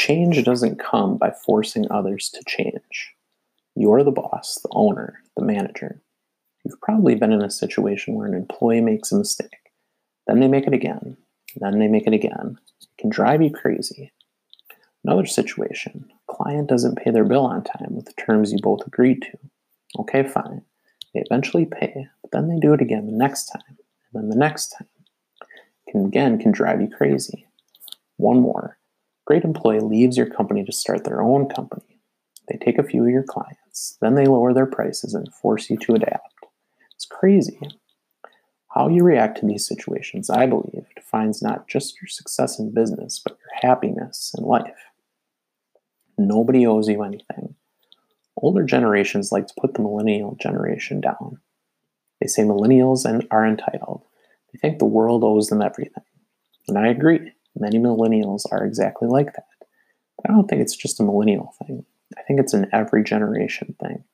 change doesn't come by forcing others to change. You're the boss, the owner, the manager. You've probably been in a situation where an employee makes a mistake. Then they make it again. Then they make it again. It can drive you crazy. Another situation client doesn't pay their bill on time with the terms you both agreed to. Okay, fine. They eventually pay, but then they do it again the next time, and then the next time. Can again can drive you crazy. One more. Great employee leaves your company to start their own company. They take a few of your clients, then they lower their prices and force you to adapt. It's crazy. How you react to these situations, I believe, defines not just your success in business, but your happiness in life. Nobody owes you anything. Older generations like to put the millennial generation down. They say millennials and are entitled. They think the world owes them everything. And I agree. Many millennials are exactly like that. But I don't think it's just a millennial thing. I think it's an every generation thing.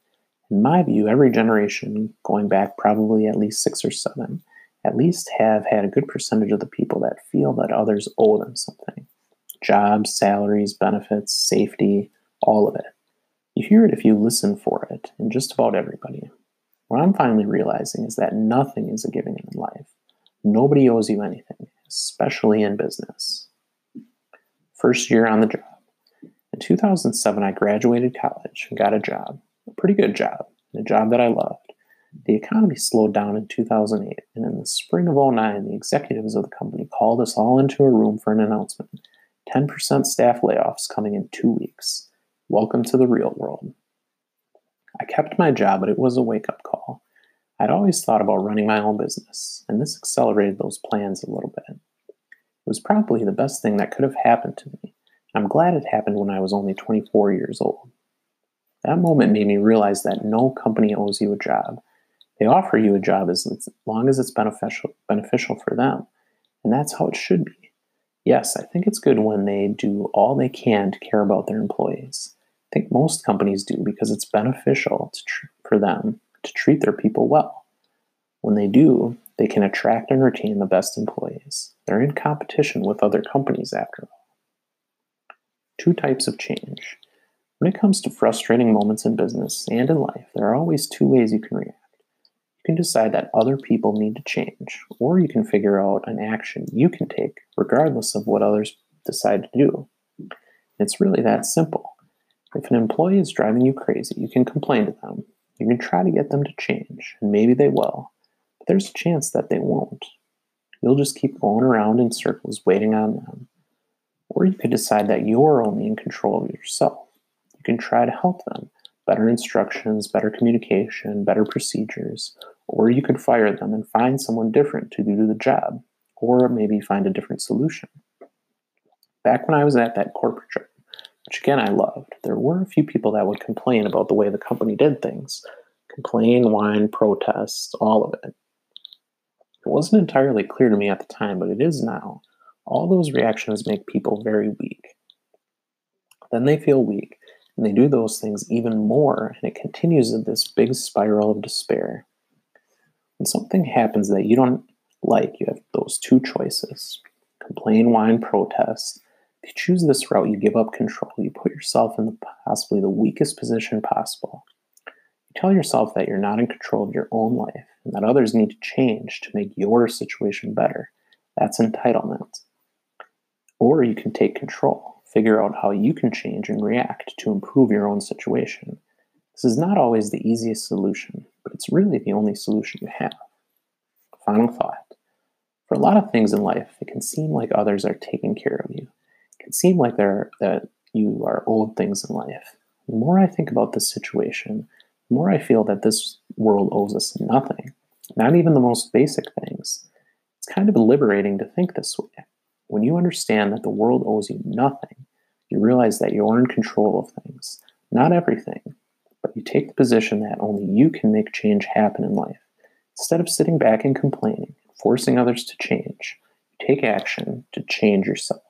In my view, every generation, going back probably at least six or seven, at least have had a good percentage of the people that feel that others owe them something jobs, salaries, benefits, safety, all of it. You hear it if you listen for it in just about everybody. What I'm finally realizing is that nothing is a given in life. Nobody owes you anything, especially in business. First year on the job. In 2007, I graduated college and got a job, a pretty good job, a job that I loved. The economy slowed down in 2008, and in the spring of 09, the executives of the company called us all into a room for an announcement 10% staff layoffs coming in two weeks. Welcome to the real world. I kept my job, but it was a wake up call. I'd always thought about running my own business, and this accelerated those plans a little bit. It was probably the best thing that could have happened to me. I'm glad it happened when I was only 24 years old. That moment made me realize that no company owes you a job. They offer you a job as long as it's beneficial beneficial for them, and that's how it should be. Yes, I think it's good when they do all they can to care about their employees. I think most companies do because it's beneficial tr- for them to treat their people well. When they do, they can attract and retain the best employees. They're in competition with other companies after all. Two types of change. When it comes to frustrating moments in business and in life, there are always two ways you can react. You can decide that other people need to change, or you can figure out an action you can take regardless of what others decide to do. It's really that simple. If an employee is driving you crazy, you can complain to them. You can try to get them to change, and maybe they will, but there's a chance that they won't. You'll just keep going around in circles waiting on them. Or you could decide that you're only in control of yourself. You can try to help them. Better instructions, better communication, better procedures. Or you could fire them and find someone different to do the job. Or maybe find a different solution. Back when I was at that corporate job, which again I loved, there were a few people that would complain about the way the company did things. Complain, whine, protest, all of it. It wasn't entirely clear to me at the time, but it is now. All those reactions make people very weak. Then they feel weak, and they do those things even more, and it continues in this big spiral of despair. When something happens that you don't like, you have those two choices complain, whine, protest. If you choose this route, you give up control. You put yourself in the possibly the weakest position possible. You tell yourself that you're not in control of your own life and that others need to change to make your situation better. That's entitlement. Or you can take control, figure out how you can change and react to improve your own situation. This is not always the easiest solution, but it's really the only solution you have. Final thought. For a lot of things in life, it can seem like others are taking care of you. Seem like there that you are owed things in life. The more I think about this situation, the more I feel that this world owes us nothing, not even the most basic things. It's kind of liberating to think this way. When you understand that the world owes you nothing, you realize that you're in control of things. Not everything, but you take the position that only you can make change happen in life. Instead of sitting back and complaining, forcing others to change, you take action to change yourself.